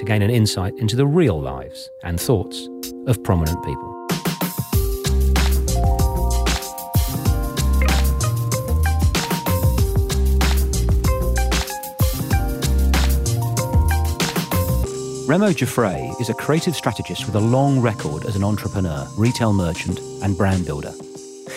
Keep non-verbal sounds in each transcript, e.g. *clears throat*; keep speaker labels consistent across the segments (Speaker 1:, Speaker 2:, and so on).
Speaker 1: to gain an insight into the real lives and thoughts of prominent people. Remo Giuffre is a creative strategist with a long record as an entrepreneur, retail merchant, and brand builder.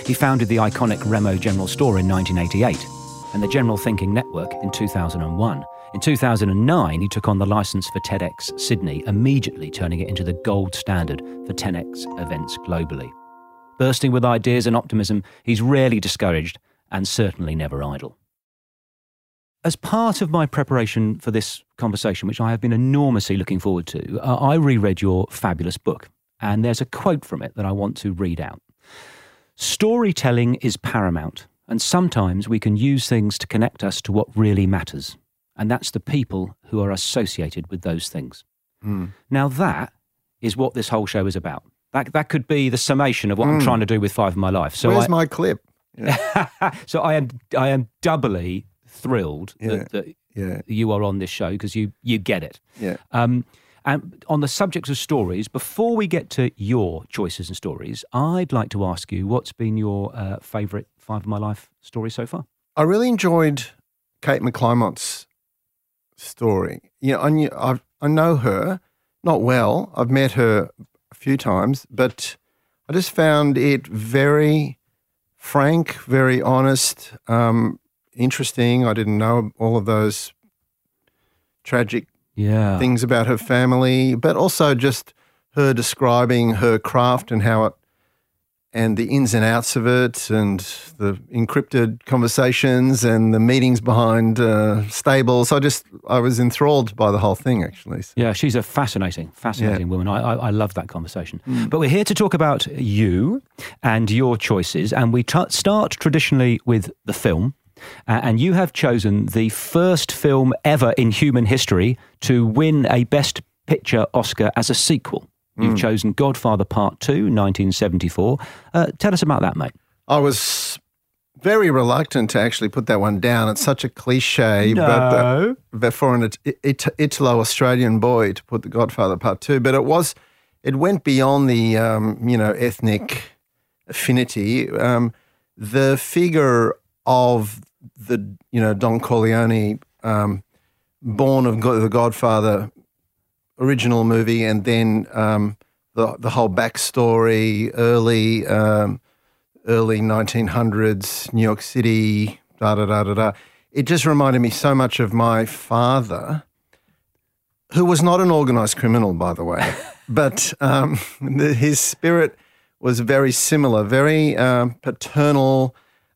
Speaker 1: He founded the iconic Remo General Store in 1988 and the General Thinking Network in 2001. In 2009, he took on the license for TEDx Sydney, immediately turning it into the gold standard for TEDx events globally. Bursting with ideas and optimism, he's rarely discouraged and certainly never idle. As part of my preparation for this conversation, which I have been enormously looking forward to, uh, I reread your fabulous book, and there's a quote from it that I want to read out. Storytelling is paramount, and sometimes we can use things to connect us to what really matters, and that's the people who are associated with those things.
Speaker 2: Hmm.
Speaker 1: Now, that is what this whole show is about. That, that could be the summation of what I'm trying to do with Five of My Life. So
Speaker 2: Where's
Speaker 1: I,
Speaker 2: my clip? *laughs*
Speaker 1: so I am I am doubly thrilled
Speaker 2: Yeah.
Speaker 1: that, that
Speaker 2: Yeah,
Speaker 1: you are on this show because you you get it.
Speaker 2: yeah.
Speaker 1: Um, and on the subject of stories, before we get to your choices and stories, I'd like to ask you what's been your uh, favourite Five of My Life story so far?
Speaker 2: I really enjoyed Kate McClymont's story. You know, I, knew, I, I know her, not well. I've met her a few times, but I just found it very frank, very honest, um, interesting. I didn't know all of those tragic
Speaker 1: Yeah.
Speaker 2: things about her family, but also just her describing her craft and how it and the ins and outs of it and the encrypted conversations and the meetings behind uh, stables. I just I was enthralled by the whole thing actually. So-
Speaker 1: Yeah, she's a fascinating, fascinating woman. I, I, I love that conversation. But we're here to talk about you and your choices, and we t- start traditionally with the film. Uh, and you have chosen the first film ever in human history to win a Best Picture Oscar as a sequel. You've chosen Godfather Part 2, 1974. Uh, tell us about that, mate.
Speaker 2: I was very reluctant to actually put that one down. It's such a cliche, but, uh, but for an It- It- Italo Australian boy to put The Godfather Part Two, but it was it went beyond the um, you know ethnic affinity. Um, the figure of the you know Don Corleone, um, born of God, the Godfather original movie, and then um, the the whole backstory, early. Um, early 1900s, New York City, da da da da da. It just reminded me so much of my father, who was not an organized criminal, by the way, *laughs* but um, the, his spirit was very similar, very um, paternal,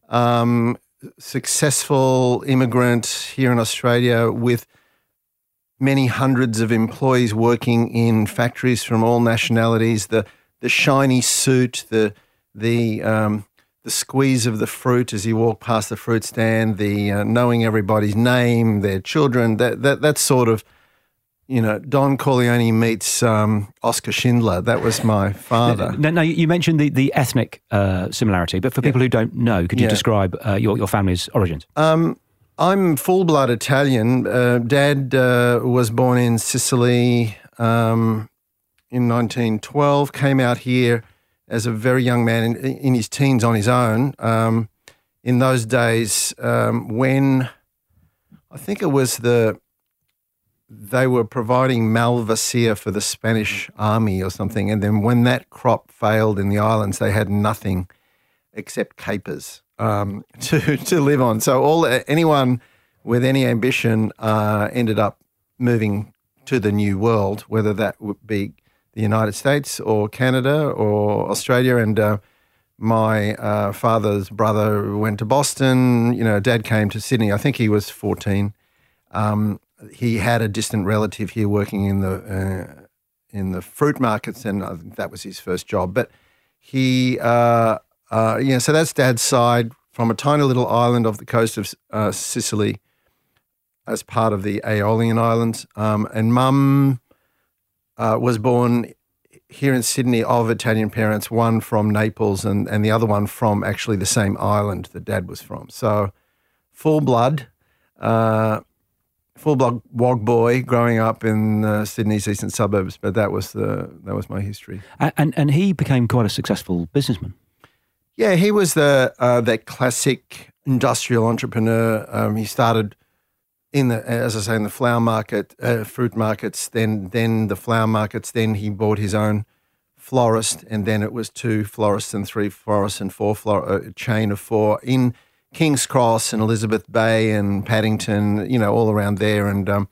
Speaker 2: um, successful immigrant here in Australia with many hundreds of employees working in factories from all nationalities. The the shiny suit, the the um, the squeeze of the fruit as you walk past the fruit stand, the uh, knowing everybody's name, their children, that that that sort of, you know, Don Corleone meets um, Oscar Schindler. That was my *laughs* father.
Speaker 1: Now, now, you mentioned the, the ethnic uh, similarity, but for people who don't know, could you
Speaker 2: Yeah.
Speaker 1: describe uh, your, your family's origins?
Speaker 2: Um, I'm full blood Italian. Uh, Dad uh, was born in Sicily um, in 1912, came out here as a very young man in, in his teens on his own. Um, in those days, um, when I think it was the they were providing malvasia for the Spanish army or something, and then when that crop failed in the islands, they had nothing except capers um, *laughs* to to live on. So all anyone with any ambition uh, ended up moving to the new world, whether that would be the United States or Canada or Australia. And uh, my uh, father's brother went to Boston. You know, dad came to Sydney. I think he was fourteen. Um, he had a distant relative here working in the uh, in the fruit markets, and think that was his first job. But he, uh, uh, yeah, so that's Dad's side from a tiny little island off the coast of uh, Sicily, as part of the Aeolian Islands, um, and Mum uh, was born here in Sydney of Italian parents, one from Naples and, and the other one from actually the same island that Dad was from. So full blood. Uh, full blood wog boy growing up in uh, Sydney's eastern suburbs, but that was the that was my history.
Speaker 1: And and, and he became quite a successful businessman.
Speaker 2: Yeah, he was the uh, that classic industrial entrepreneur. Um, he started in the as I say in the flower market, uh, fruit markets, then then the flower markets. Then he bought his own florist, and then it was two florists and three florists and four flor- a chain of four in King's Cross and Elizabeth Bay and Paddington, you know, all around there. And um,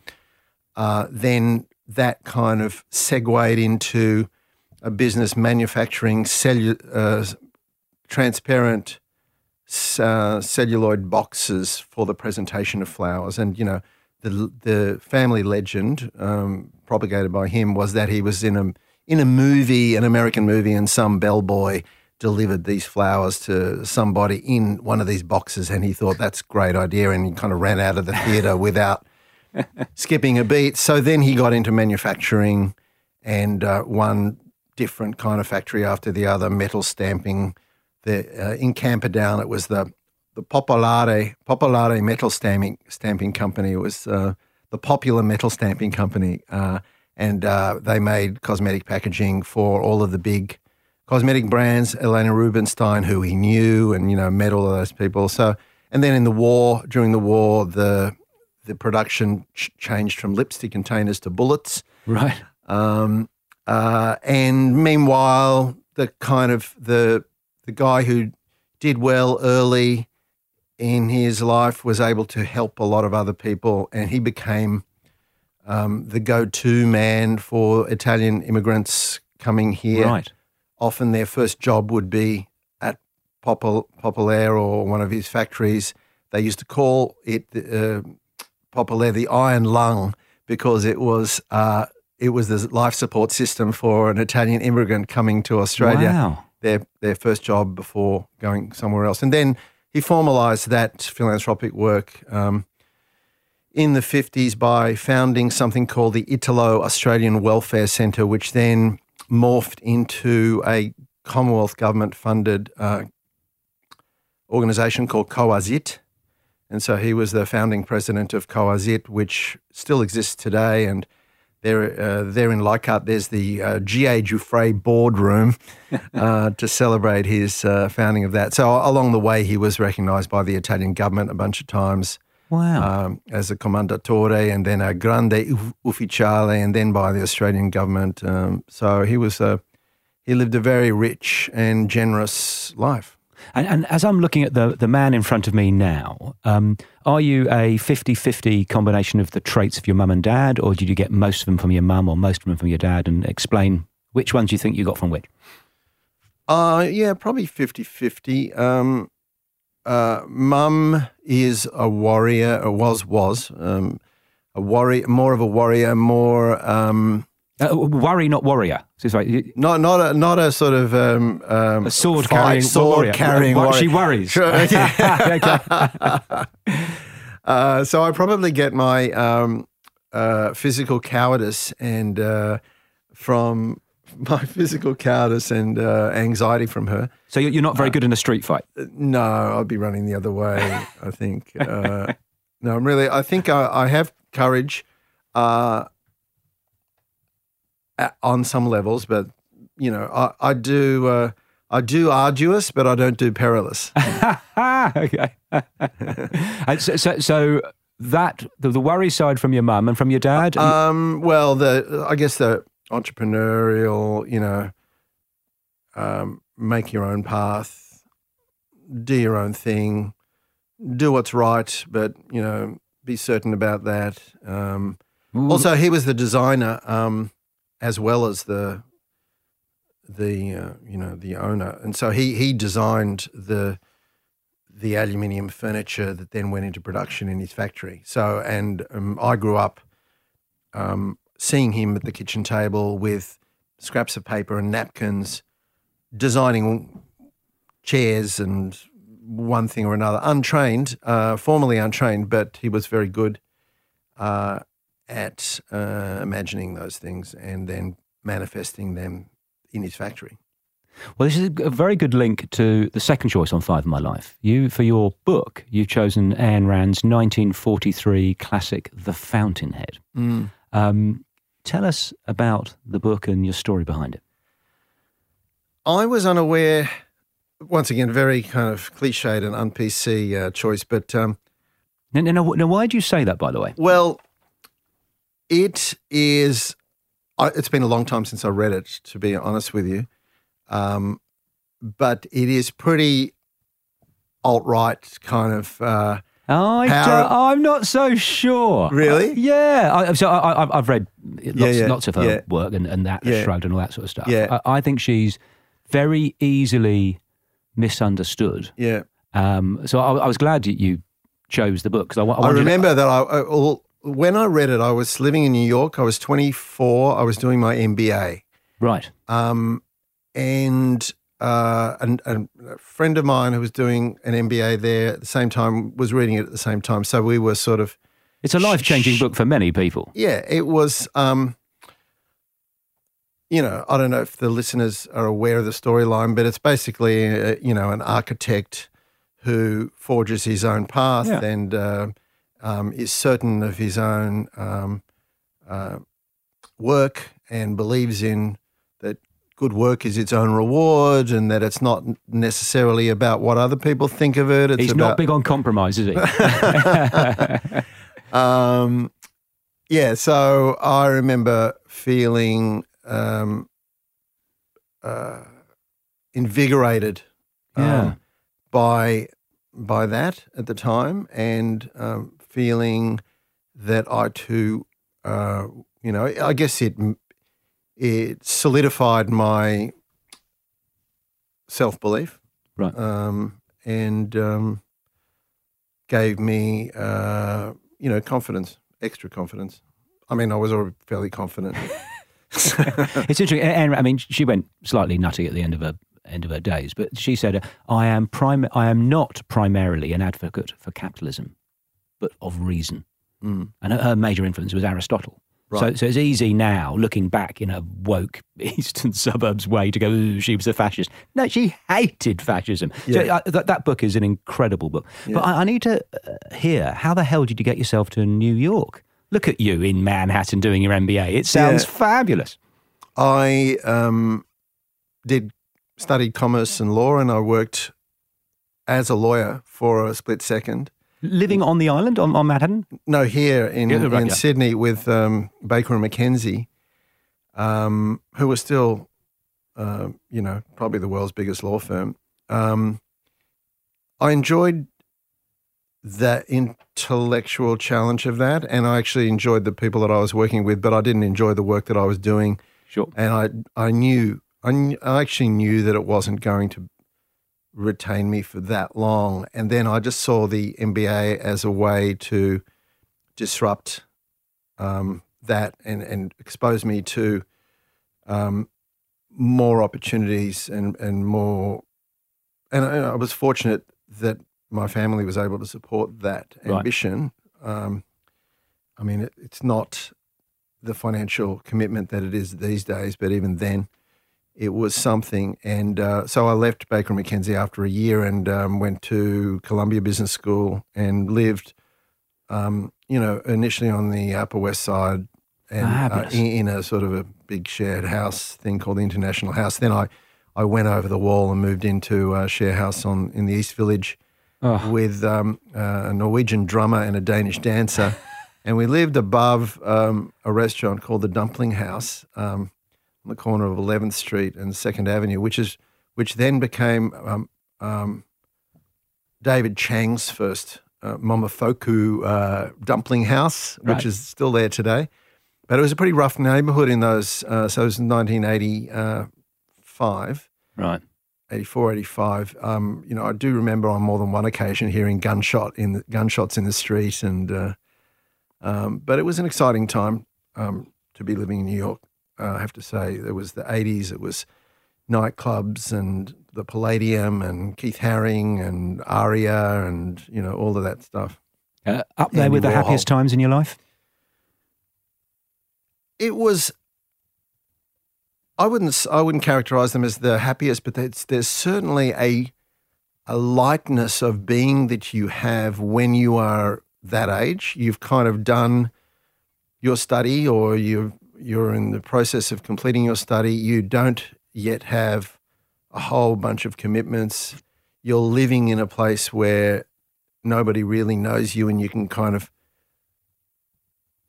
Speaker 2: uh, then that kind of segued into a business manufacturing cellu- uh, transparent uh, celluloid boxes for the presentation of flowers. And, you know, the, the family legend um, propagated by him was that he was in a, in a movie, an American movie, and some bellboy – delivered these flowers to somebody in one of these boxes and he thought that's a great idea and he kind of ran out of the theatre *laughs* without skipping a beat. So then he got into manufacturing and uh, one different kind of factory after the other, metal stamping. The, uh, in Camperdown, it was the the Popolare Popolare Metal Stamping Stamping Company. It was uh, the popular metal stamping company, uh, and uh, they made cosmetic packaging for all of the big cosmetic brands, Elena Rubinstein, who he knew, and you know met all of those people. So, and then in the war, during the war, the the production ch- changed from lipstick containers to bullets.
Speaker 1: Right. Um,
Speaker 2: uh, and meanwhile, the kind of the the guy who did well early in his life was able to help a lot of other people, and he became um, the go-to man for Italian immigrants coming here.
Speaker 1: Right
Speaker 2: often their first job would be at Populaire or one of his factories. They used to call it uh, the iron lung because it was uh, it was the life support system for an Italian immigrant coming to Australia.
Speaker 1: Wow.
Speaker 2: Their their first job before going somewhere else, and then he formalised that philanthropic work. Um, in the 50s, by founding something called the Italo Australian Welfare Centre, which then morphed into a Commonwealth government funded uh, organisation called COASIT. And so he was the founding president of COASIT, which still exists today. And there, uh, there in Leichhardt, there's the uh, G.A. Giuffre boardroom *laughs* uh, to celebrate his uh, founding of that. So along the way, he was recognised by the Italian government a bunch of times.
Speaker 1: Wow. Um,
Speaker 2: as a commendatore and then a grande ufficiale and then by the Australian government. Um, so he was a, he lived a very rich and generous life.
Speaker 1: And, and as I'm looking at the, the man in front of me now, um, are you a 50 50 combination of the traits of your mum and dad, or did you get most of them from your mum or most of them from your dad? And explain which ones you think you got from which?
Speaker 2: Uh, yeah, probably 50 50. Um, uh, mum is a warrior, or was was um, a warrior, more of a warrior, more um,
Speaker 1: uh, worry, not warrior. So like,
Speaker 2: not not a not a sort of um,
Speaker 1: um, a sword carrying
Speaker 2: sword
Speaker 1: warrior.
Speaker 2: carrying. Warrior.
Speaker 1: She worries.
Speaker 2: Sure. *laughs* *laughs* uh, so I probably get my um, uh, physical cowardice and uh, from *laughs* my physical cowardice and uh, anxiety from her.
Speaker 1: So you're not very uh, good in a street fight.
Speaker 2: No, I'd be running the other way. I think. Uh, no, I'm really. I think I, I have courage uh, on some levels, but you know, I, I do. Uh, I do arduous, but I don't do perilous. *laughs*
Speaker 1: okay. *laughs* so, so, so, that the, the worry side from your mum and from your dad.
Speaker 2: Um. Well, the I guess the entrepreneurial, you know, um, make your own path, do your own thing, do what's right, but, you know, be certain about that. Um, also, he was the designer um, as well as the the uh, you know the owner, and so he he designed the the aluminium furniture that then went into production in his factory. So, and um, I grew up um, seeing him at the kitchen table with scraps of paper and napkins, designing chairs and one thing or another, untrained, uh, formerly untrained, but he was very good uh, at uh, imagining those things and then manifesting them in his factory.
Speaker 1: Well, this is a very good link to the second choice on Five of My Life. You, for your book, you've chosen Ayn Rand's 1943 classic, The Fountainhead.
Speaker 2: Mm.
Speaker 1: Um, tell us about the book and your story behind it.
Speaker 2: I was unaware, once again, very kind of cliched and un PC uh, choice, but um,
Speaker 1: now, now, now, why do you say that, by the way?
Speaker 2: well, it is. I it's been a long time since I read it, to be honest with you, um, but it is pretty alt right kind of. Uh,
Speaker 1: I
Speaker 2: How-
Speaker 1: don't- I'm not so sure.
Speaker 2: Really?
Speaker 1: Uh, yeah. I, so I, I've read lots,
Speaker 2: yeah,
Speaker 1: lots of her
Speaker 2: yeah.
Speaker 1: work and, and that
Speaker 2: Yeah.
Speaker 1: shrugged and all that sort of stuff.
Speaker 2: Yeah.
Speaker 1: I, I think she's very easily misunderstood.
Speaker 2: yeah,
Speaker 1: Um, so I, I was glad you, you chose the book because I, I
Speaker 2: I remember that I, well, when I read it, I was living in New York. I was 24. I was doing my MBA.
Speaker 1: right.
Speaker 2: Um, and uh, and, and a friend of mine who was doing an MBA there at the same time was reading it at the same time. So we were sort of,
Speaker 1: It's a life changing book for many people.
Speaker 2: yeah, it was, um, you know, I don't know if the listeners are aware of the storyline, but it's basically, uh, you know, an architect who forges his own path
Speaker 1: Yeah.
Speaker 2: and uh, um, is certain of his own um, uh, work and believes in that good work is its own reward and that it's not necessarily about what other people think of it. It's
Speaker 1: He's
Speaker 2: about,
Speaker 1: not big on compromise, is he? *laughs*
Speaker 2: um, yeah, so I remember feeling um, uh, invigorated um,
Speaker 1: Yeah.
Speaker 2: by by that at the time, and um, feeling that I too, uh, you know, I guess it it solidified my self belief,
Speaker 1: Right.
Speaker 2: Um, and um, gave me, uh, you know, confidence, extra confidence. I mean, I was already fairly confident. *laughs*
Speaker 1: it's interesting. And I mean, she went slightly nutty at the end of her end of her days, but she said, "I am prim- I am not primarily an advocate for capitalism, but of reason."
Speaker 2: Mm.
Speaker 1: And her, major influence was Aristotle. So,
Speaker 2: Right.
Speaker 1: so it's easy now, looking back in a woke *laughs* eastern suburbs way, to go, she was a fascist. No, she hated fascism. So
Speaker 2: Yeah.
Speaker 1: uh, that, that book is an incredible book.
Speaker 2: Yeah.
Speaker 1: But I, I need to uh, hear how the hell did you get yourself to New York? Look at you in Manhattan doing your MBA. It sounds
Speaker 2: Yeah.
Speaker 1: fabulous.
Speaker 2: I um, did studied commerce and law, and I worked as a lawyer for a split second.
Speaker 1: Living on the island on, on Manhattan?
Speaker 2: No, here in,
Speaker 1: Yeah, right,
Speaker 2: in
Speaker 1: yeah.
Speaker 2: Sydney with um, Baker and McKenzie, um, who was still, uh, you know, probably the world's biggest law firm. Um, I enjoyed that intellectual challenge of that, and I actually enjoyed the people that I was working with, but I didn't enjoy the work that I was doing.
Speaker 1: Sure.
Speaker 2: And I, I knew, I, kn- I actually knew that it wasn't going to retain me for that long. And then I just saw the MBA as a way to disrupt um, that and, and expose me to um, more opportunities and, and more. And I, I was fortunate that my family was able to support that
Speaker 1: Right.
Speaker 2: ambition. Um, I mean, it, it's not the financial commitment that it is these days, but even then, it was something. And uh, so I left Baker and McKenzie after a year and um, went to Columbia Business School and lived, um, you know, initially on the Upper West Side and uh, in, in a sort of a big shared house thing called the International House. Then I, I went over the wall and moved into a share house on in the East Village
Speaker 1: Oh.
Speaker 2: with um, uh, a Norwegian drummer and a Danish dancer. *laughs* and we lived above um, a restaurant called the Dumpling House um, on the corner of 11th Street and 2nd Avenue, which is which then became um, um, David Chang's first uh, Momofuku uh, dumpling house, which is still there today. But it was a pretty rough neighborhood in those. Uh, so it was 1985.
Speaker 1: Right.
Speaker 2: 84, 85. Um, you know, I do remember on more than one occasion hearing gunshot in the, gunshots in the street, and uh, um, but it was an exciting time. Um, to be living in New York. Uh, I have to say, there was the '80s. It was nightclubs and the Palladium and Keith Haring and Area and you know all of that stuff.
Speaker 1: Uh, up there
Speaker 2: Andy
Speaker 1: with the
Speaker 2: Warhol.
Speaker 1: happiest times in your life?
Speaker 2: It was. I wouldn't. I wouldn't characterize them as the happiest, but there's there's certainly a a lightness of being that you have when you are that age. You've kind of done your study, or you you're in the process of completing your study. You don't yet have a whole bunch of commitments. You're living in a place where nobody really knows you, and you can kind of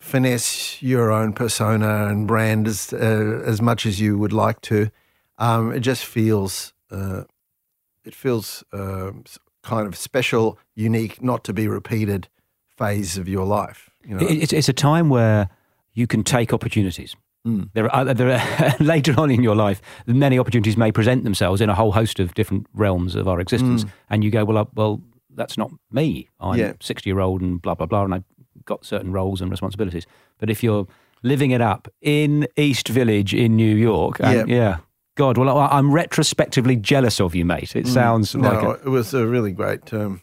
Speaker 2: finesse your own persona and brand as uh, as much as you would like to. Um, it just feels uh, it feels s- kind of special, unique, not to be repeated phase of your life. You know,
Speaker 1: It's, it's a time where you can take opportunities.
Speaker 2: Mm.
Speaker 1: There are, there are *laughs* later on in your life, many opportunities may present themselves in a whole host of different realms of our existence, and you go, well, uh, well, that's not me. I'm
Speaker 2: Yeah.
Speaker 1: sixty year old and blah blah blah, and I've got certain roles and responsibilities. But if you're living it up in East Village in New York, and, yeah. God, well, I'm retrospectively jealous of you, mate. It sounds
Speaker 2: no,
Speaker 1: like a,
Speaker 2: it was a really great, um,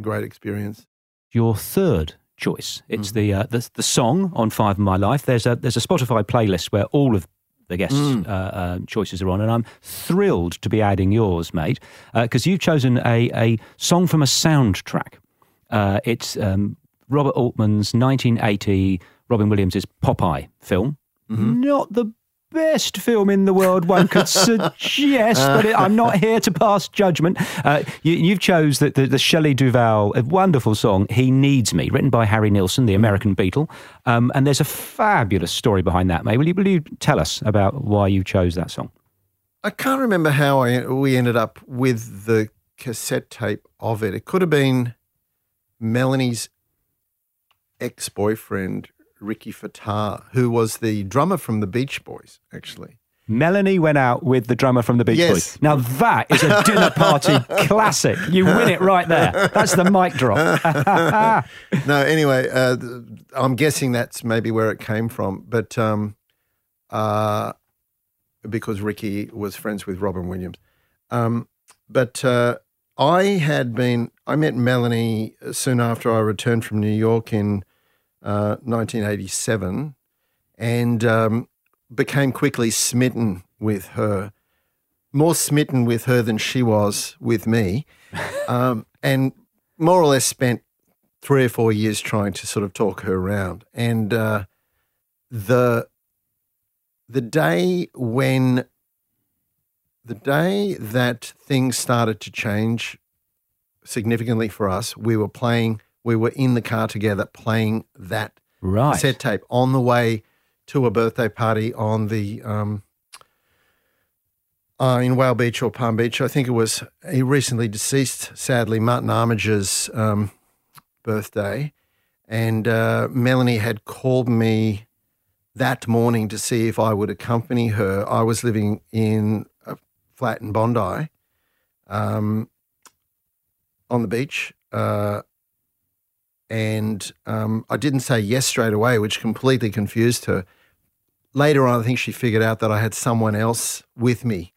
Speaker 2: great experience.
Speaker 1: your third choice. It's
Speaker 2: Mm-hmm.
Speaker 1: the, uh, the the song on Five of My Life. There's a there's a Spotify playlist where all of the guests'
Speaker 2: Mm.
Speaker 1: uh, uh, choices are on, and I'm thrilled to be adding yours, mate, because you've chosen a a song from a soundtrack. Uh, it's um, Robert Altman's 1980 Robin Williams' Popeye film.
Speaker 2: Mm-hmm.
Speaker 1: Not the best film in the world one could *laughs* suggest, but it, I'm not here to pass judgment. Uh, you, you've chose the, the, the Shelley Duvall, a wonderful song, "He Needs Me," written by Harry Nilsson, the American Beatle, um, and there's a fabulous story behind that. Mate, will you, will you tell us about why you chose that song?
Speaker 2: I can't remember how I, we ended up with the cassette tape of it. It could have been Melanie's ex boyfriend, Ricky Fataar, who was the drummer from the Beach Boys, actually.
Speaker 1: Melanie went out with the drummer from the Beach
Speaker 2: Yes.
Speaker 1: Boys. Now that is a dinner party *laughs* classic. You win it right there. That's the mic drop. *laughs*
Speaker 2: no, anyway, uh, I'm guessing that's maybe where it came from. But um, uh, because Ricky was friends with Robin Williams. Um, but uh, I had been, I met Melanie soon after I returned from New York in uh, 1987 and um, became quickly smitten with her, more smitten with her than she was with me. *laughs* Um, and more or less spent three or four years trying to sort of talk her around. And uh, the the day when the day that things started to change significantly for us, we were playing. We were in the car together playing that
Speaker 1: Right.
Speaker 2: cassette tape on the way to a birthday party on the um, uh, in Whale Beach or Palm Beach. I think it was a recently deceased, sadly, Martin Armiger's um, birthday, and uh, Melanie had called me that morning to see if I would accompany her. I was living in a flat in Bondi, um, on the beach. Uh, and um, I didn't say yes straight away, which completely confused her. Later on, I think she figured out that I had someone else with me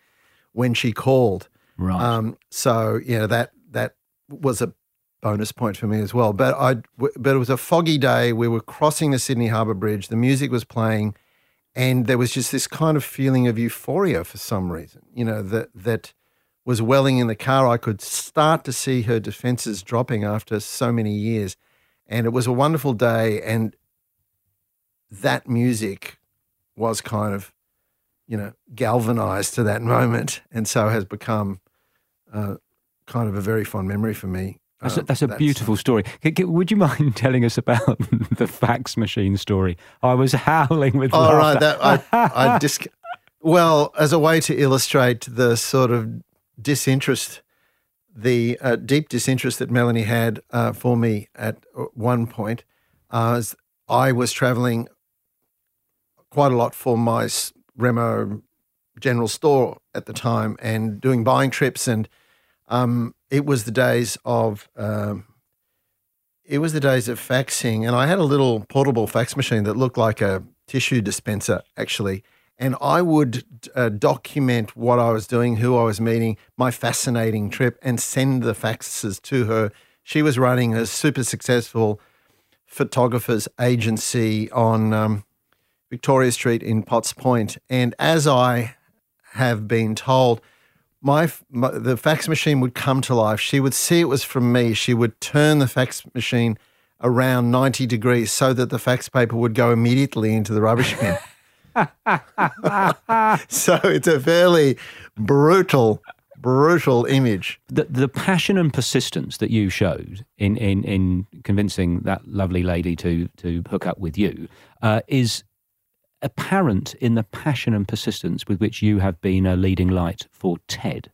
Speaker 2: when she called.
Speaker 1: Right.
Speaker 2: Um, so you know that that was a bonus point for me as well. But I but it was a foggy day. We were crossing the Sydney Harbour Bridge. The music was playing, and there was just this kind of feeling of euphoria for some reason. You know that that was welling in the car. I could start to see her defenses dropping after so many years, and it was a wonderful day. And that music was kind of you know, galvanized to that *laughs* moment, and so has become uh, kind of a very fond memory for me.
Speaker 1: That's, a,
Speaker 2: Um,
Speaker 1: that's a beautiful story. Would you mind *laughs* telling us about *laughs* the fax machine story? I was howling with
Speaker 2: Oh,
Speaker 1: laughter.
Speaker 2: right. That I, I dis- Well, as a way to illustrate the sort of disinterest, the uh, deep disinterest that Melanie had uh, for me at uh, one point, as I was traveling quite a lot for my Remo general store at the time and doing buying trips, and um, it was the days of. Um, it was the days of faxing, and I had a little portable fax machine that looked like a tissue dispenser actually, and I would uh, document what I was doing, who I was meeting, my fascinating trip, and send the faxes to her. She was running a super successful photographers agency on um, Victoria Street in Potts Point. Point, and as I have been told, my, my the fax machine would come to life. She would see it was from me. She would turn the fax machine around 90 degrees so that the fax paper would go immediately into the rubbish bin. *laughs* *laughs* so it's a fairly brutal, brutal image.
Speaker 1: The, the passion and persistence that you showed in, in, in convincing that lovely lady to, to hook up with you uh, is apparent in the passion and persistence with which you have been a leading light for TED.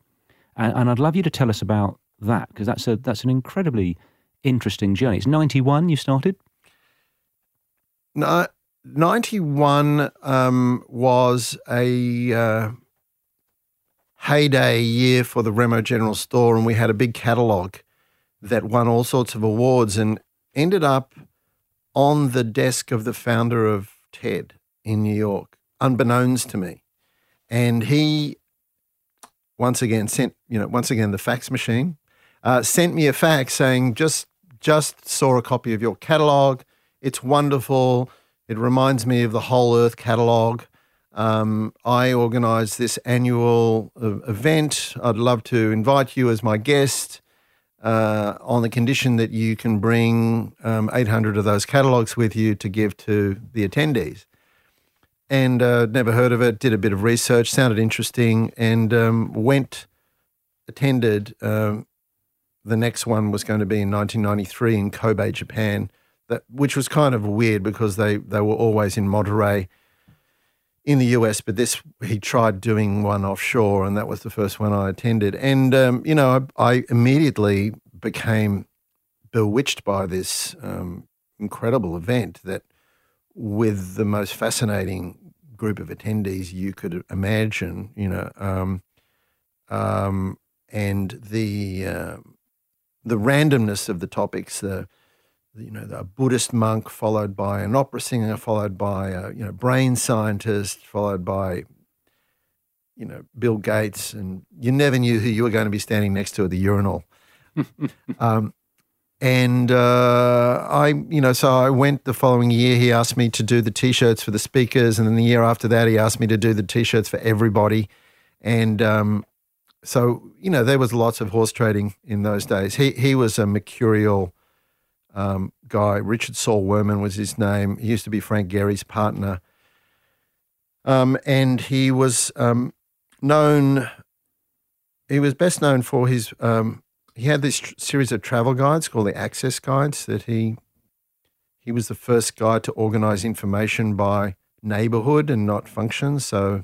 Speaker 1: And, and I'd love you to tell us about that because that's, a, that's an incredibly interesting journey. It's 91 you started?
Speaker 2: No, 91 um, was a uh, heyday year for the Remo General Store, and we had a big catalogue that won all sorts of awards and ended up on the desk of the founder of TED in New York, unbeknownst to me. And he once again sent, you know, once again the fax machine uh, sent me a fax saying just just saw a copy of your catalog. It's wonderful. It reminds me of the Whole Earth catalog. Um, I organise this annual uh, event. I'd love to invite you as my guest uh, on the condition that you can bring um, 800 of those catalogues with you to give to the attendees and uh, never heard of it. Did a bit of research, sounded interesting, and um, went attended. Um, the next one was going to be in 1993 in Kobe, Japan. That which was kind of weird because they they were always in Monterey in the US, but this he tried doing one offshore, and that was the first one I attended. And um, you know, I, I, immediately became bewitched by this um, incredible event that with the most fascinating group of attendees you could imagine, you know, um, um, and the uh, the randomness of the topics, the you know, the Buddhist monk followed by an opera singer, followed by a you know brain scientist, followed by you know Bill Gates, and you never knew who you were going to be standing next to at the urinal. *laughs* um, and uh, I, you know, so I went the following year. He asked me to do the t-shirts for the speakers, and then the year after that, he asked me to do the t-shirts for everybody. And um, so, you know, there was lots of horse trading in those days. He he was a mercurial um, guy. Richard Saul Wurman was his name. He used to be Frank Gehry's partner, um, and he was um, known. He was best known for his um, he had this tr- series of travel guides called the Access Guides that he he was the first guy to organize information by neighborhood and not function. So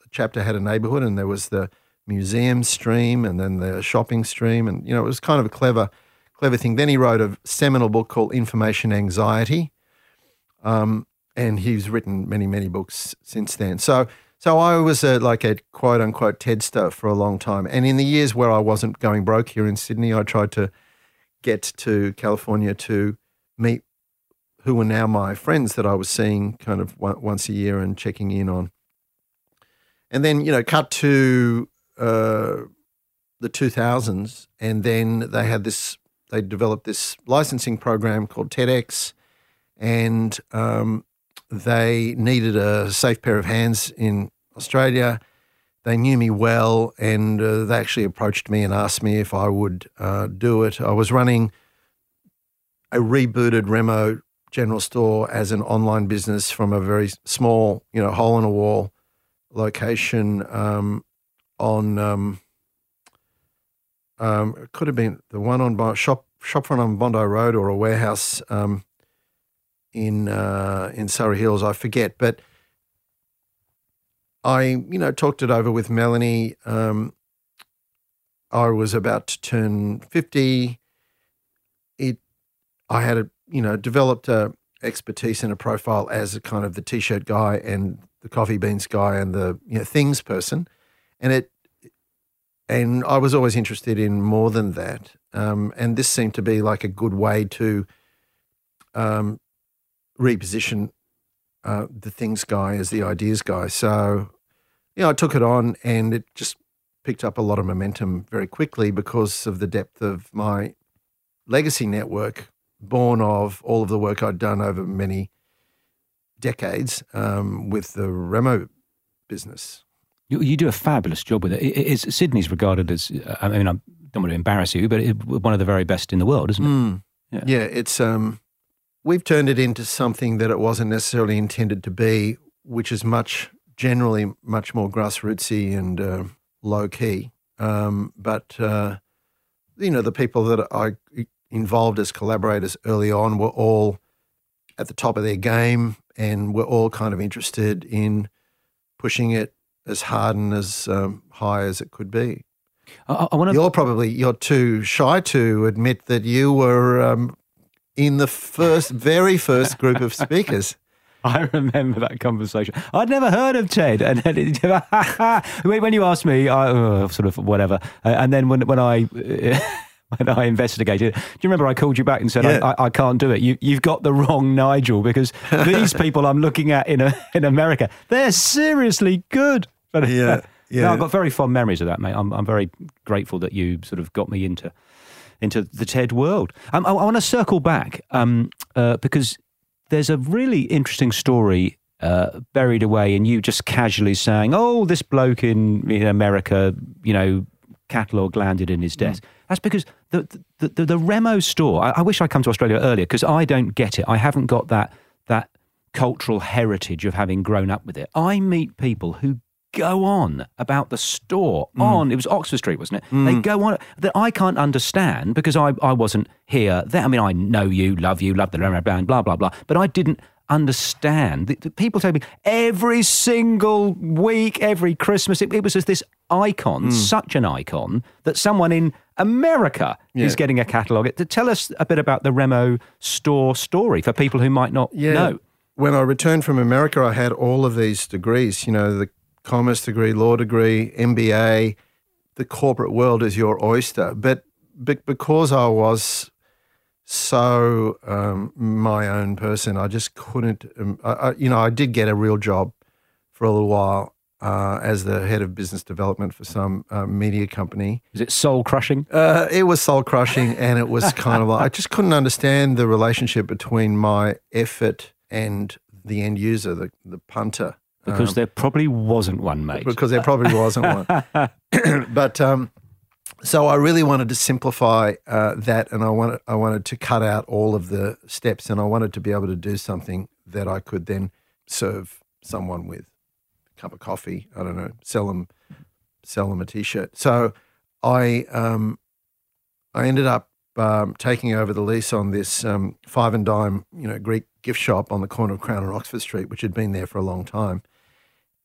Speaker 2: the chapter had a neighborhood, and there was the museum stream, and then the shopping stream, and you know it was kind of a clever clever thing. Then he wrote a seminal book called Information Anxiety, um, and he's written many many books since then. So so I was a, like a quote unquote TEDster for a long time. And in the years where I wasn't going broke here in Sydney, I tried to get to California to meet who were now my friends that I was seeing kind of once a year and checking in on. And then, you know, cut to uh, the 2000s. And then they had this, they developed this licensing program called TEDx. And um, they needed a safe pair of hands in Australia. They knew me well, and uh, they actually approached me and asked me if I would uh, do it. I was running a rebooted Remo general store as an online business from a very small, you know, hole in a wall location um, on. Um, um, it could have been the one on shop shopfront on Bondi Road or a warehouse um, in uh, in Surrey Hills. I forget, but I you know talked it over with Melanie. Um, I was about to turn fifty. It I had a you know developed a expertise and a profile as a kind of the t-shirt guy and the coffee beans guy and the you know, things person, and it and I was always interested in more than that. Um, and this seemed to be like a good way to um, reposition uh, the things guy as the ideas guy. So, know, I took it on and it just picked up a lot of momentum very quickly because of the depth of my legacy network, born of all of the work I'd done over many decades um, with the Remo business.
Speaker 1: You, you, do a fabulous job with it. it is, Sydney's regarded as, I mean, I don't want to embarrass you, but it, one of the very best in the world, isn't it?
Speaker 2: Mm. Yeah. yeah, it's um, we've turned it into something that it wasn't necessarily intended to be, which is much generally much more grassrootsy and uh, low key. Um, but uh, you know, the people that I involved as collaborators early on were all at the top of their game, and were all kind of interested in pushing it as hard and as um, high as it could be.
Speaker 1: I, I want to.
Speaker 2: You're probably you're too shy to admit that you were um, in the first, very first group of speakers. *laughs*
Speaker 1: I remember that conversation. I'd never heard of Ted, and then *laughs* when you asked me, I oh, sort of whatever. Uh, and then when when I *laughs* when I investigated, do you remember I called you back and said yeah. I, I, I, can't do it? You you've got the wrong Nigel because these people I'm looking at in a, in America, they're seriously good.
Speaker 2: But yeah, yeah.
Speaker 1: No, I've got very fond memories of that, mate. I'm I'm very grateful that you sort of got me into into the TED world. Um, I, I want to circle back um, uh, because there's a really interesting story uh, buried away in you just casually saying, "Oh, this bloke in, in America, you know, catalog landed in his mm. desk." Mm. That's because the the, the, the Remo store. I, I, wish I'd come to Australia earlier because I don't get it. I haven't got that that cultural heritage of having grown up with it. I meet people who go on about the store mm. on it was Oxford Street, wasn't it? Mm. They go on that I can't understand because I, I wasn't here. Then I mean I know you, love you, love the band, blah blah blah, but I didn't understand. The, the people tell me every single week, every Christmas, it, it was just this icon, mm. such an icon that someone in America yeah. is getting a catalogue. To tell us a bit about the Remo store story for people who might not yeah. know.
Speaker 2: When I returned from America, I had all of these degrees. You know, the commerce degree, law degree, MBA. The corporate world is your oyster. But, but because I was so um, my own person, I just couldn't. Um, I, I, you know, I did get a real job for a little while uh, as the head of business development for some uh, media company.
Speaker 1: Is it soul crushing?
Speaker 2: Uh, it was soul crushing, and it was kind of like I just couldn't understand the relationship between my effort and the end user, the the punter.
Speaker 1: Because um, there probably wasn't one, mate.
Speaker 2: Because there probably wasn't one. *laughs* *coughs* but um, so I really wanted to simplify uh, that, and I wanted I wanted to cut out all of the steps, and I wanted to be able to do something that I could then serve someone with a cup of coffee. I don't know, sell them sell them a t-shirt. So I um, I ended up um, taking over the lease on this um, five and dime, you know, Greek gift shop on the corner of Crown and Oxford Street, which had been there for a long time.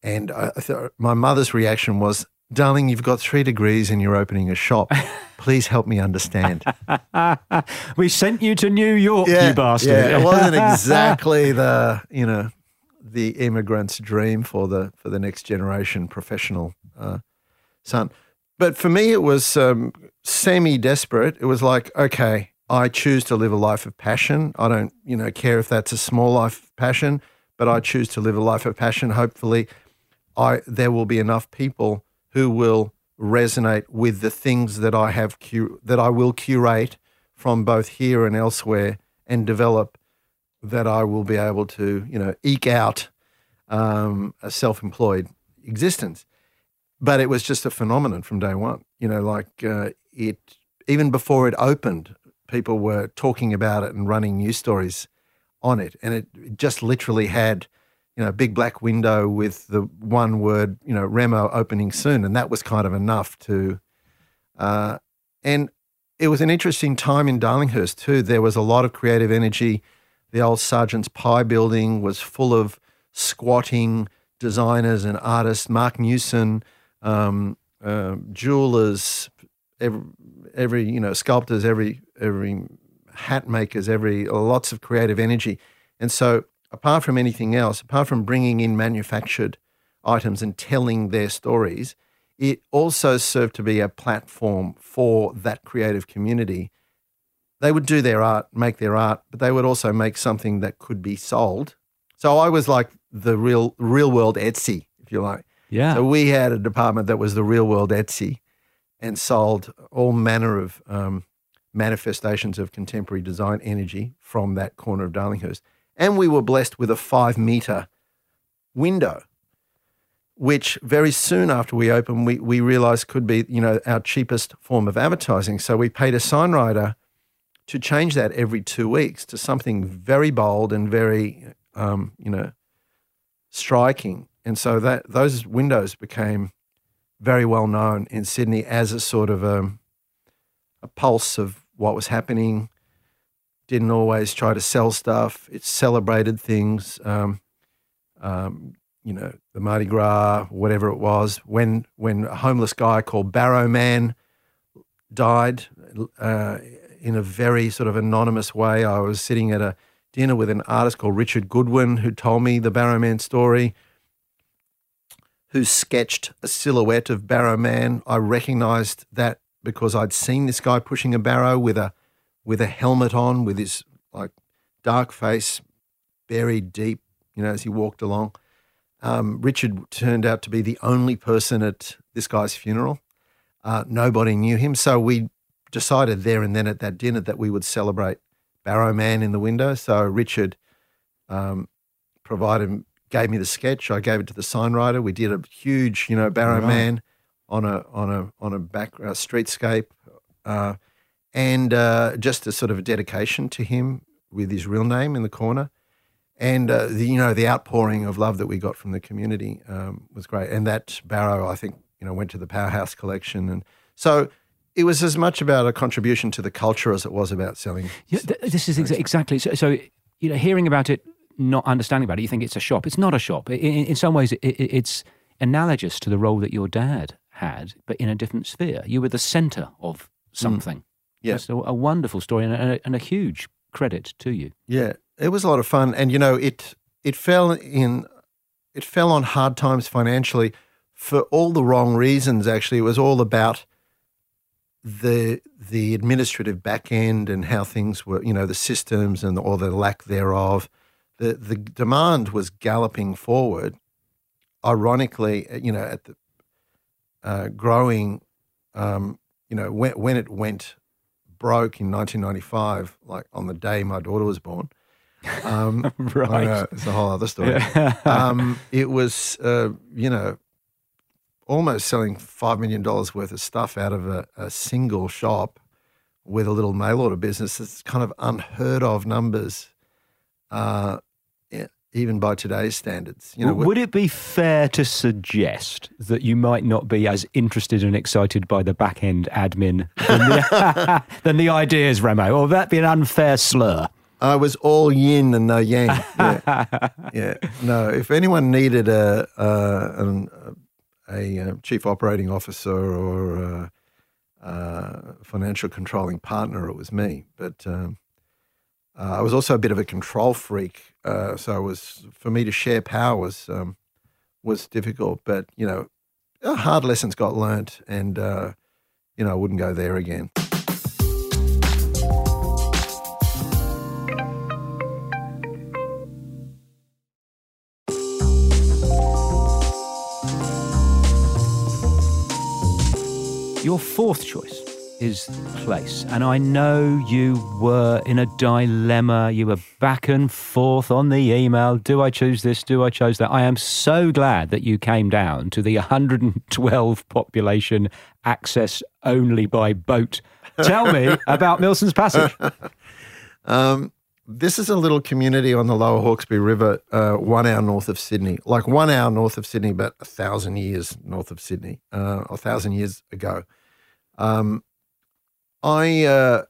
Speaker 2: And I, I my mother's reaction was, Darling, you've got three degrees and you're opening a shop. *laughs* Please help me understand. *laughs*
Speaker 1: we sent you to New York, yeah, you bastard.
Speaker 2: Yeah, it wasn't *laughs* exactly the, you know, the immigrant's dream for the for the next generation professional uh, son. But for me, it was um, semi desperate. It was like, okay, I choose to live a life of passion. I don't, you know, care if that's a small life of passion, but I choose to live a life of passion. Hopefully, I there will be enough people who will resonate with the things that I have that I will curate from both here and elsewhere and develop that I will be able to you know eke out um, a self-employed existence. But it was just a phenomenon from day one. You know, like uh, it even before it opened, people were talking about it and running news stories on it, and it just literally had you know, big black window with the one word, you know, Remo opening soon. And that was kind of enough to, uh, and it was an interesting time in Darlinghurst too. There was a lot of creative energy. The old Sergeant's Pie building was full of squatting designers and artists. Marc Newson, um, uh, jewelers, every, every, you know, sculptors, every, every hat makers, every, lots of creative energy. And so apart from anything else, apart from bringing in manufactured items and telling their stories, it also served to be a platform for that creative community. They would do their art, make their art, but they would also make something that could be sold, So I was like the real real world Etsy, if you like.
Speaker 1: Yeah.
Speaker 2: So we had a department that was the real world Etsy, and sold all manner of um, manifestations of contemporary design energy from that corner of Darlinghurst. And we were blessed with a five meter window, which very soon after we opened, we, we realized could be, you know, our cheapest form of advertising. So we paid a signwriter to change that every two weeks to something very bold and very, um, you know, striking. And so that those windows became very well known in Sydney as a sort of a, a pulse of what was happening. Didn't always try to sell stuff. It celebrated things. Um, um, you know, the Mardi Gras, whatever it was. When when a homeless guy called Barrow Man died uh, in a very sort of anonymous way, I was sitting at a dinner with an artist called Richard Goodwin who told me the Barrow Man story. Who sketched a silhouette of Barrow Man? I recognised that because I'd seen this guy pushing a barrow with a with a helmet on, with his like dark face buried deep, you know, as he walked along. Um, Richard turned out to be the only person at this guy's funeral. Uh, nobody knew him, so we decided there and then at that dinner that we would celebrate Barrow Man in the window. So Richard um, provided gave me the sketch. I gave it to the signwriter. We did a huge, you know, Barrow right. Man on a on a on a back uh, streetscape, uh, and uh, just a sort of a dedication to him with his real name in the corner, and uh, the, you know the outpouring of love that we got from the community um, was great. And that barrow, I think, you know, went to the Powerhouse collection, and so it was as much about a contribution to the culture as it was about selling.
Speaker 1: Yeah, th- this is exa- exactly so, so. You know, hearing about it, not understanding about it, you think it's a shop. It's not a shop. In, in some ways, it, it's analogous to the role that your dad had, but in a different sphere. You were the center of something. Mm.
Speaker 2: Yeah.
Speaker 1: So a wonderful story and a, and a huge credit to you.
Speaker 2: Yeah, it was a lot of fun, and you know, it it fell in it fell on hard times financially for all the wrong reasons. Actually, it was all about the the administrative back end and how things were, you know, the systems and the, or the lack thereof. The the demand was galloping forward. Ironically, you know, at the uh, growing, um, you know, when, when it went broke in 1995, like on the day my daughter was born. *laughs*
Speaker 1: Um, right. Know,
Speaker 2: it's a whole other story. *laughs* um, it was, uh, you know, almost selling $5 million worth of stuff out of a, a single shop with a little mail order business. It's kind of unheard of numbers. Uh, even by today's standards.
Speaker 1: You know, would it be fair to suggest that you might not be as interested and excited by the back end admin than the, *laughs* than the ideas, Remo? Or would that be an unfair slur?
Speaker 2: I was all yin and no yang. *laughs* Yeah, yeah. no. If anyone needed a a, a, a chief operating officer or a, a, financial controlling partner, it was me. But um, uh, I was also a bit of a control freak, uh, so it was for me to share power was um, was difficult. But you know, uh, hard lessons got learnt, and uh, you know, I wouldn't go there again.
Speaker 1: Your fourth choice is place. And I know you were in a dilemma. You were back and forth on the email. Do I choose this? Do I choose that? I am so glad that you came down to the *laughs* 112 population access only by boat. Tell me *laughs* about Milson's Passage.
Speaker 2: Um, this is a little community on the lower Hawkesbury River, uh, one hour north of Sydney, like one hour north of Sydney, but a thousand years north of Sydney, uh, a thousand years ago. Um, I, uh,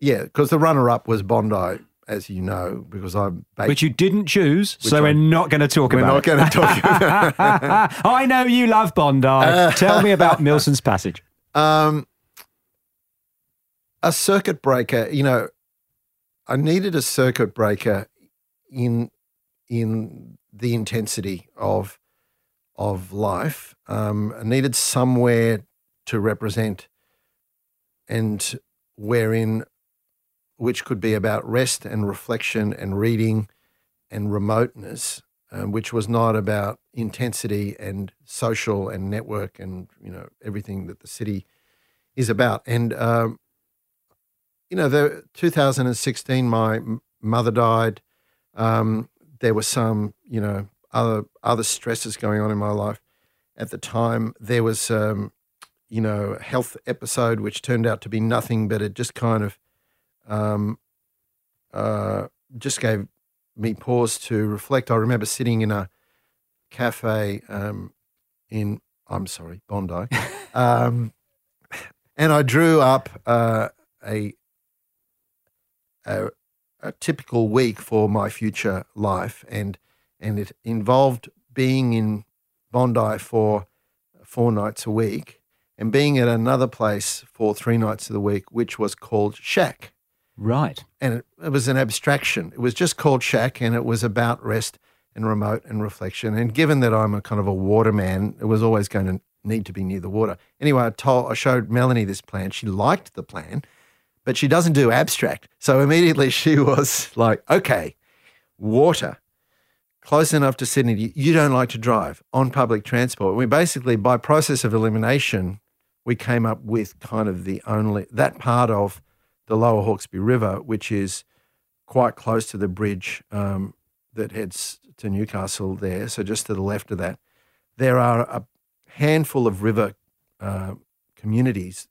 Speaker 2: yeah, because the runner up was Bondi, as you know, because I'm.
Speaker 1: Baked, which you didn't choose, so I, we're not going to talk
Speaker 2: we're
Speaker 1: about
Speaker 2: We're not going to talk *laughs* about
Speaker 1: I know you love Bondi. Tell me about Milson's Passage.
Speaker 2: Um, a circuit breaker, you know, I needed a circuit breaker in in the intensity of of life. Um, I needed somewhere to represent and wherein which could be about rest and reflection and reading and remoteness, um, which was not about intensity and social and network and you know everything that the city is about. And um, you know, the 2016, my mother died. Um, there were some, you know, other other stresses going on in my life at the time. There was, um, you know, a health episode which turned out to be nothing, but it just kind of, um, uh, just gave me pause to reflect. I remember sitting in a cafe um, in, I'm sorry, Bondi, *laughs* um, and I drew up uh, a, a a typical week for my future life, and and it involved being in Bondi for four nights a week and being at another place for three nights of the week, which was called Shack.
Speaker 1: Right.
Speaker 2: And it, it was an abstraction. It was just called Shack, and it was about rest and remote and reflection. And given that I'm a kind of a waterman, it was always going to need to be near the water. Anyway, I told I showed Melanie this plan. She liked the plan but she doesn't do abstract. So immediately *laughs* she was like, okay, water, close enough to Sydney. You don't like to drive on public transport. We basically, by process of elimination, we came up with kind of the only, that part of the lower Hawkesbury River, which is quite close to the bridge um, that heads to Newcastle there. So just to the left of that, there are a handful of river uh, communities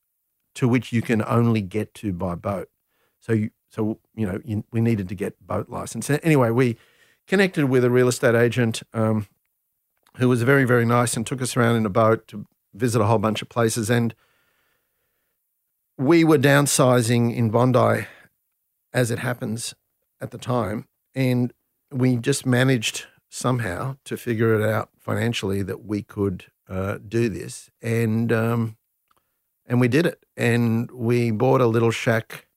Speaker 2: to which you can only get to by boat. So you, so you know, you, we needed to get boat license. Anyway, we connected with a real estate agent um, who was very, very nice and took us around in a boat to visit a whole bunch of places. And we were downsizing in Bondi, as it happens at the time, and we just managed somehow to figure it out financially that we could uh, do this. And um, and we did it. And we bought a little shack.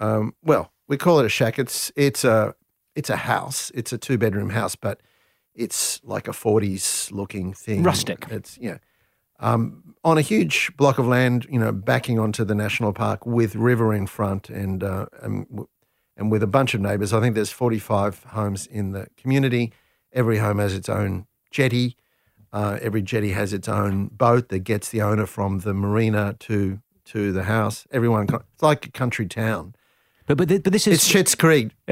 Speaker 2: Um, well, we call it a shack. It's it's a it's a house. It's a two bedroom house, but it's like a forties looking thing.
Speaker 1: Rustic.
Speaker 2: It's yeah. Um, on a huge block of land, you know, backing onto the national park with river in front and uh, and, and with a bunch of neighbours. I think there's 45 homes in the community. Every home has its own jetty. Uh, every jetty has its own boat that gets the owner from the marina to to the house. Everyone, it's like a country town.
Speaker 1: But but, but this is
Speaker 2: it's Schitt's Creek. *laughs*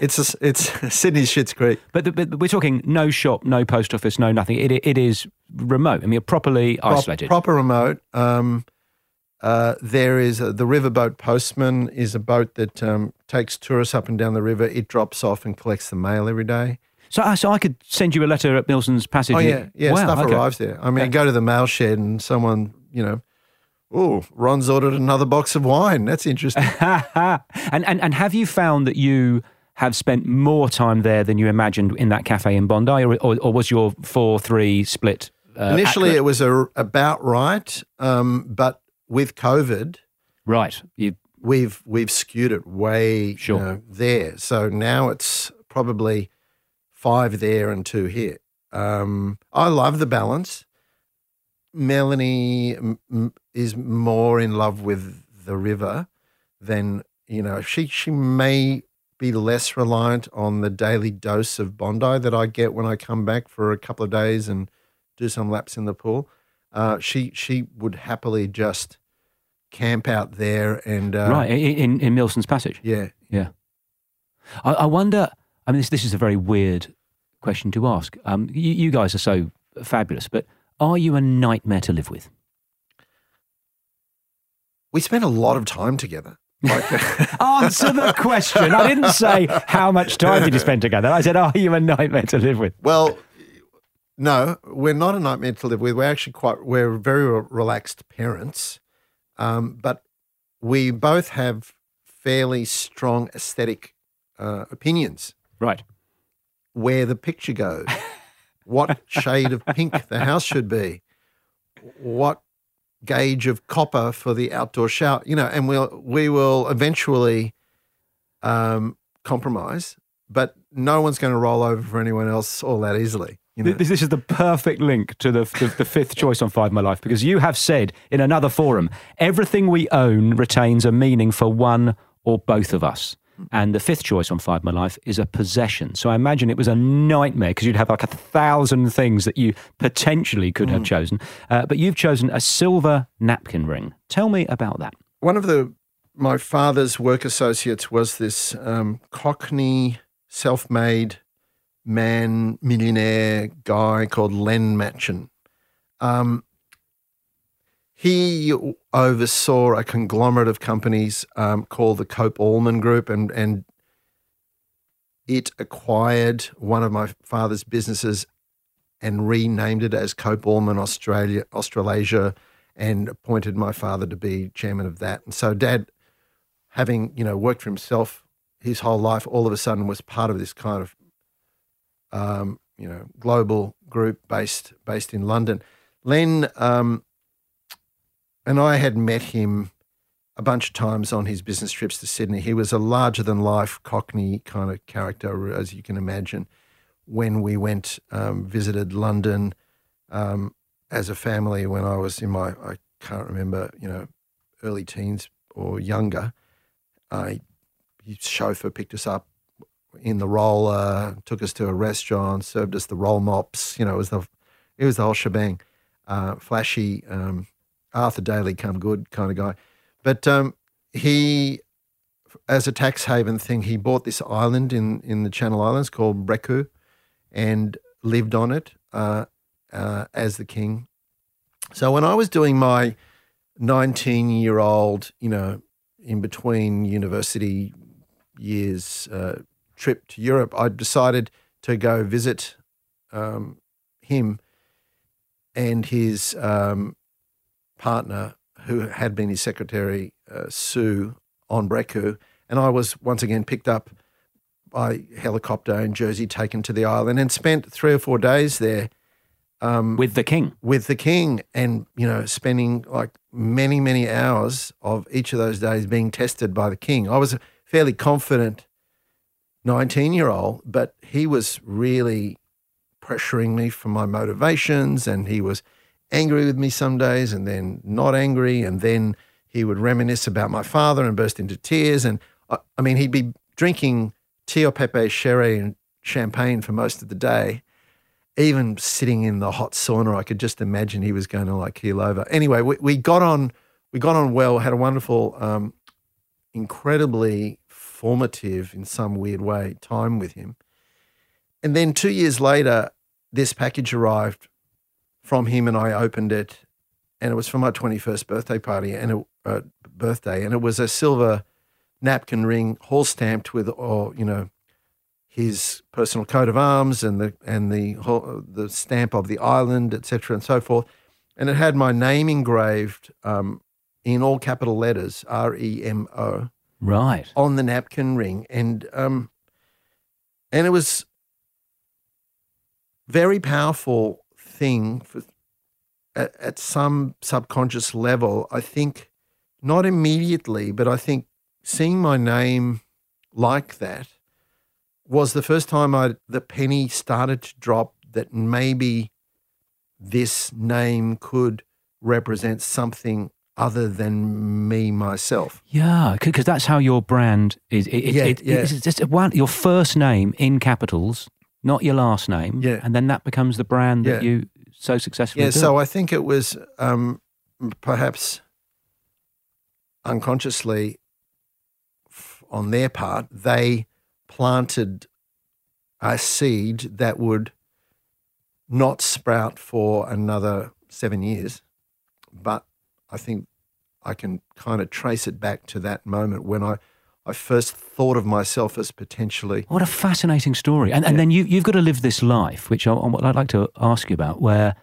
Speaker 2: it's a, it's *laughs* Sydney's Schitt's Creek.
Speaker 1: But, but we're talking no shop, no post office, no nothing. It it is remote. I mean, properly isolated.
Speaker 2: Pro- proper remote. Um, uh, there is a, the riverboat postman is a boat that um, takes tourists up and down the river. It drops off and collects the mail every day.
Speaker 1: So, uh, so I could send you a letter at Milson's Passage.
Speaker 2: Oh yeah, yeah.
Speaker 1: Wow,
Speaker 2: stuff
Speaker 1: okay.
Speaker 2: arrives there. I mean, go to the mail shed and someone, you know, oh, Ron's ordered another box of wine. That's interesting. *laughs*
Speaker 1: and, and and have you found that you have spent more time there than you imagined in that cafe in Bondi, or or, or was your four three split? Uh,
Speaker 2: Initially,
Speaker 1: accurate?
Speaker 2: it was a, about right, um, but with COVID,
Speaker 1: right. You
Speaker 2: we've we've skewed it way
Speaker 1: Sure.
Speaker 2: you know, there. So now it's probably five there and two here. Um, I love the balance. Melanie m- is more in love with the river than you know. She she may be less reliant on the daily dose of Bondi that I get when I come back for a couple of days and do some laps in the pool. Uh, she she would happily just camp out there and uh,
Speaker 1: right in, in Milson's Passage.
Speaker 2: Yeah,
Speaker 1: Yeah. I, I wonder. I mean, this this is a very weird question to ask. Um, you, you guys are so fabulous, but are you a nightmare to live with?
Speaker 2: We spent a lot of time together. Like, *laughs*
Speaker 1: Answer the question. I didn't say how much time did you spend together. I said, are you a nightmare to live with?
Speaker 2: well, no, we're not a nightmare to live with. We're actually quite we're very relaxed parents, um, but we both have fairly strong aesthetic uh, opinions.
Speaker 1: Right.
Speaker 2: Where the picture goes, what shade of pink the house should be, what gauge of copper for the outdoor shower, you know, and we'll we will eventually um, compromise, but no one's going to roll over for anyone else all that easily. You know?
Speaker 1: This, this is the perfect link to the, the, the fifth *laughs* choice on Five My Life because you have said in another forum everything we own retains a meaning for one or both of us. And the fifth choice on Five My Life is a possession. So I imagine it was a nightmare because you'd have like a thousand things that you potentially could have chosen. Uh, but you've chosen a silver napkin ring. Tell me about that.
Speaker 2: One of the my father's work associates was this um, Cockney self-made man millionaire guy called Len Matchan. Um, he oversaw a conglomerate of companies um, called the Cope Allman Group, and and it acquired one of my father's businesses and renamed it as Cope Allman Australia Australasia, and appointed my father to be chairman of that. And so, Dad, having you know worked for himself his whole life, all of a sudden was part of this kind of um, you know global group based based in London. Len um, and I had met him a bunch of times on his business trips to Sydney. He was a larger than life Cockney kind of character, as you can imagine. When we went um, visited London um, as a family, when I was in my I can't remember you know early teens or younger, I his chauffeur picked us up in the roller, took us to a restaurant, served us the roll mops. You know, it was the it was the whole shebang. Uh, flashy, um, Arthur Daley come good kind of guy. But um, he, as a tax haven thing, he bought this island in, in the Channel Islands called Brecqhou and lived on it uh, uh, as the king. So when I was doing my 19 year old, you know, in between university years uh, trip to Europe, I decided to go visit um, him and his um, partner, who had been his secretary, uh, Sue, on Brecqhou. And I was once again picked up by helicopter in Jersey, taken to the island, and spent three or four days there.
Speaker 1: Um, with the king.
Speaker 2: With the king, and, you know, spending like many, many hours of each of those days being tested by the king. I was a fairly confident 19 year old, but he was really pressuring me for my motivations and he was angry with me some days and then not angry. And then he would reminisce about my father and burst into tears. And I, I mean, he'd be drinking Tio Pepe sherry and champagne for most of the day. Even sitting in the hot sauna, I could just imagine he was going to like keel over. Anyway, we, we got on, we got on well. Had a wonderful, um, incredibly formative in some weird way time with him. And then two years later, this package arrived from him, and I opened it, and it was for my 21st birthday party and it, uh, birthday, and it was a silver napkin ring, all stamped with, or you know, his personal coat of arms and the and the the stamp of the island, etc., and so forth. And it had my name engraved um, in all capital letters, R E M O,
Speaker 1: right,
Speaker 2: on the napkin ring, and um, and it was very powerful thing for, at, at some subconscious level. I think not immediately, but I think seeing my name like that was the first time I the penny started to drop that maybe this name could represent something other than me myself.
Speaker 1: Yeah, because that's how your brand is. It,
Speaker 2: yeah,
Speaker 1: it,
Speaker 2: yeah.
Speaker 1: It's just one, your first name in capitals, not your last name.
Speaker 2: Yeah.
Speaker 1: And then that becomes the brand that
Speaker 2: Yeah.
Speaker 1: you so successfully
Speaker 2: Yeah, so I think it was um, perhaps unconsciously f- on their part, they planted a seed that would not sprout for another seven years. But I think I can kind of trace it back to that moment when I, I first thought of myself as potentially.
Speaker 1: What a fascinating story. And, and then you, you've got to live this life, which I, what I'd like to ask you about, where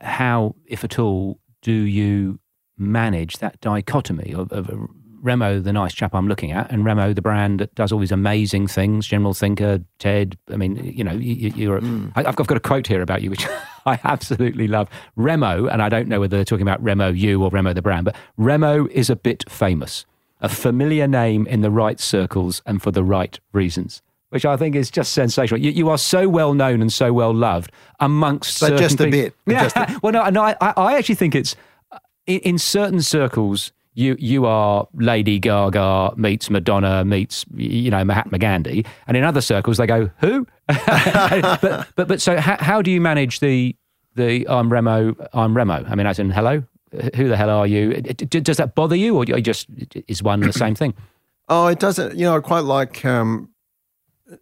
Speaker 1: how, if at all, do you manage that dichotomy of, of Remo, the nice chap I'm looking at, and Remo, the brand that does all these amazing things, general thinker, TED. I mean, you know, you, you're. Hmm. I, I've got a quote here about you, which *laughs* I absolutely love. Remo, and I don't know whether they're talking about Remo you or Remo the brand, but Remo is a bit famous, a familiar name in the right circles and for the right reasons. Which I think is just sensational. You, you are so well known and so well loved amongst
Speaker 2: But just a
Speaker 1: peop-
Speaker 2: bit.
Speaker 1: Yeah.
Speaker 2: A- *laughs*
Speaker 1: well, no, no. I, I I actually think it's uh, in, in certain circles you you are Lady Gaga meets Madonna meets you know Mahatma Gandhi, and in other circles they go who? *laughs* but, but but so how, how do you manage the the I'm Remo I'm Remo? I mean, as in hello, who the hell are you? Does that bother you, or just is one the same thing? *clears throat*
Speaker 2: Oh, it doesn't. You know, I quite like um,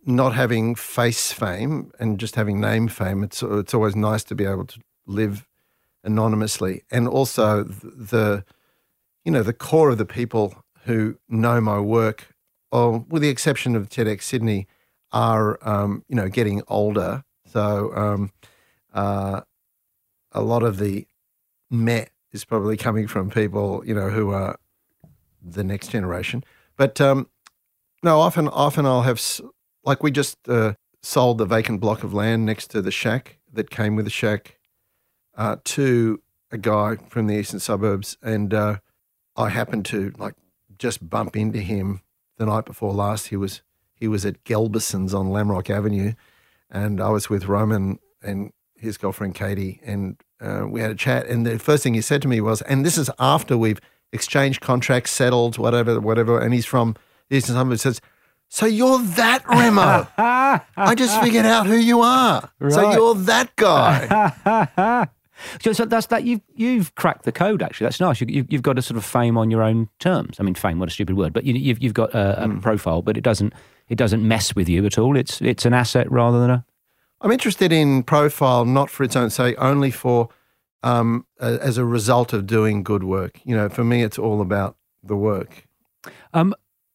Speaker 2: not having face fame and just having name fame. It's it's always nice to be able to live anonymously, and also the you know the core of the people who know my work, or with the exception of TEDx Sydney, are um, you know getting older. So um, uh, a lot of the met is probably coming from people you know who are the next generation. But um, no, often often I'll have like we just uh, sold the vacant block of land next to the shack that came with the shack uh, to a guy from the eastern suburbs, and uh, I happened to like just bump into him the night before last. He was he was at Gelbison's on Lamrock Avenue, and I was with Roman and his girlfriend Katie, and uh, we had a chat. And the first thing he said to me was, and this is after we've exchanged contracts, settled, whatever, whatever. And he's from Eastern Suburbs. Says, "So you're that Remo? *laughs* I just figured out who you are. Right. So you're that guy." *laughs*
Speaker 1: So, so, that's that you've you've cracked the code. Actually, that's nice. You, have got a sort of fame on your own terms. I mean, fame, what a stupid word, but you, have you've, you've got a, a mm. profile, but it doesn't it doesn't mess with you at all. It's it's an asset rather than a.
Speaker 2: I'm interested in profile not for its own sake, only for um, as a result of doing good work. You know, for me, it's all about the work.
Speaker 1: Um,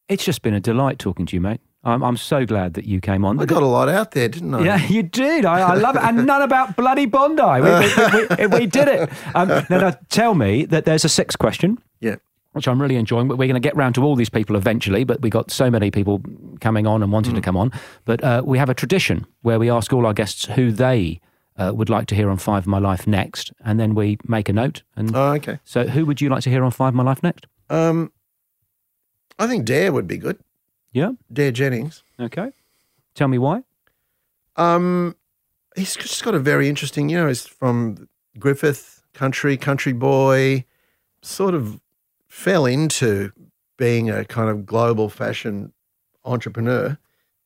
Speaker 1: it's just been a delight talking to you, mate. I'm, I'm so glad that you came on.
Speaker 2: I got a lot out there, didn't I?
Speaker 1: Yeah, you did. I, I love it. And none about bloody Bondi. We, we, we, we did it. Um, *laughs* now, now, tell me that there's a sixth question.
Speaker 2: Yeah.
Speaker 1: Which I'm really enjoying. But we're going to get round to all these people eventually. But we got so many people coming on and wanting mm. to come on. But uh, we have a tradition where we ask all our guests who they uh, would like to hear on Five of My Life next, and then we make a note. And
Speaker 2: oh, okay.
Speaker 1: So, who would you like to hear on Five of My Life next?
Speaker 2: Um, I think Dare would be good.
Speaker 1: Yeah,
Speaker 2: Dare Jennings.
Speaker 1: Okay, tell me why.
Speaker 2: Um, he's just got a very interesting. You know, he's from Griffith country, country boy. Sort of fell into being a kind of global fashion entrepreneur.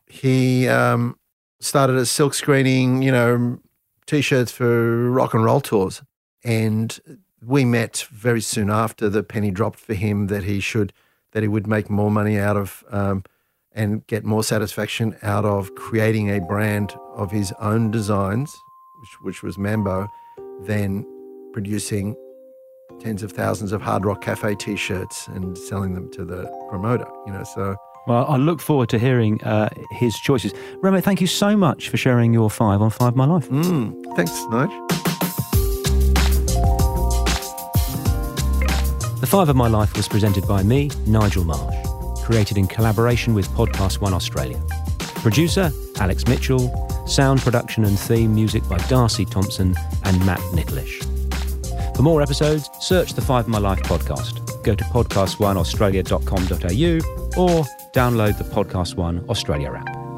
Speaker 2: He um, started a silk screening, you know, t-shirts for rock and roll tours. And we met very soon after the penny dropped for him that he should that he would make more money out of um, and get more satisfaction out of creating a brand of his own designs, which, which was Mambo, than producing tens of thousands of Hard Rock Cafe T-shirts and selling them to the promoter. You know, so
Speaker 1: well, I look forward to hearing uh, his choices. Remo, thank you so much for sharing your five on Five My Life.
Speaker 2: Mm, thanks, Nige.
Speaker 1: The Five of My Life was presented by me, Nigel Marsh, created in collaboration with Podcast One Australia. Producer, Alex Mitchell. Sound production and theme music by Darcy Thompson and Matt Nicholish. For more episodes, search the Five of My Life podcast. Go to podcastoneaustralia.com.au or download the Podcast One Australia app.